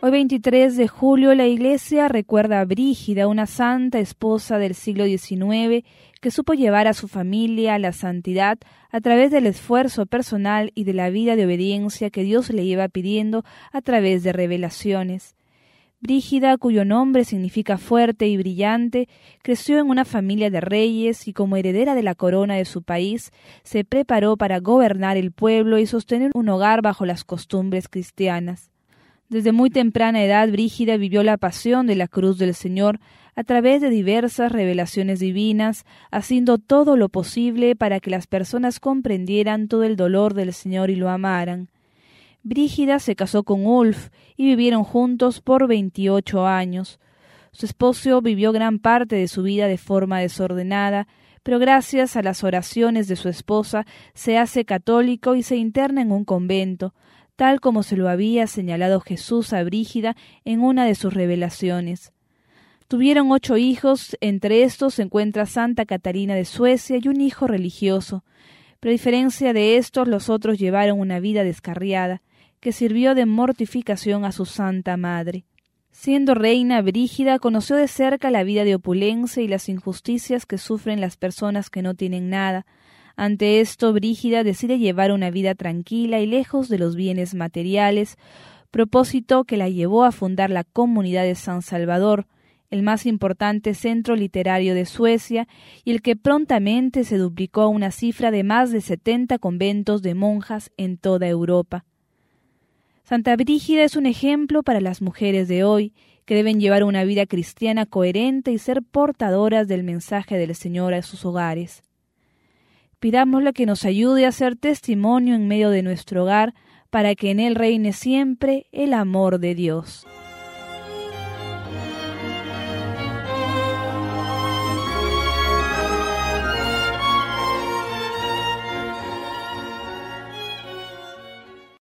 Hoy 23 de julio la Iglesia recuerda a Brígida, una santa esposa del siglo XIX que supo llevar a su familia a la santidad a través del esfuerzo personal y de la vida de obediencia que Dios le iba pidiendo a través de revelaciones. Brígida, cuyo nombre significa fuerte y brillante, creció en una familia de reyes y como heredera de la corona de su país, se preparó para gobernar el pueblo y sostener un hogar bajo las costumbres cristianas. Desde muy temprana edad, Brígida vivió la pasión de la cruz del Señor a través de diversas revelaciones divinas, haciendo todo lo posible para que las personas comprendieran todo el dolor del Señor y lo amaran. Brígida se casó con Ulf y vivieron juntos por veintiocho años. Su esposo vivió gran parte de su vida de forma desordenada, pero gracias a las oraciones de su esposa se hace católico y se interna en un convento, tal como se lo había señalado Jesús a Brígida en una de sus revelaciones. Tuvieron ocho hijos, entre estos se encuentra Santa Catarina de Suecia y un hijo religioso, pero a diferencia de estos los otros llevaron una vida descarriada, que sirvió de mortificación a su Santa Madre. Siendo reina, Brígida conoció de cerca la vida de opulencia y las injusticias que sufren las personas que no tienen nada, ante esto, Brígida decide llevar una vida tranquila y lejos de los bienes materiales, propósito que la llevó a fundar la comunidad de San Salvador, el más importante centro literario de Suecia y el que prontamente se duplicó a una cifra de más de setenta conventos de monjas en toda Europa. Santa Brígida es un ejemplo para las mujeres de hoy, que deben llevar una vida cristiana coherente y ser portadoras del mensaje del Señor a sus hogares. Pidámosle que nos ayude a ser testimonio en medio de nuestro hogar para que en él reine siempre el amor de Dios.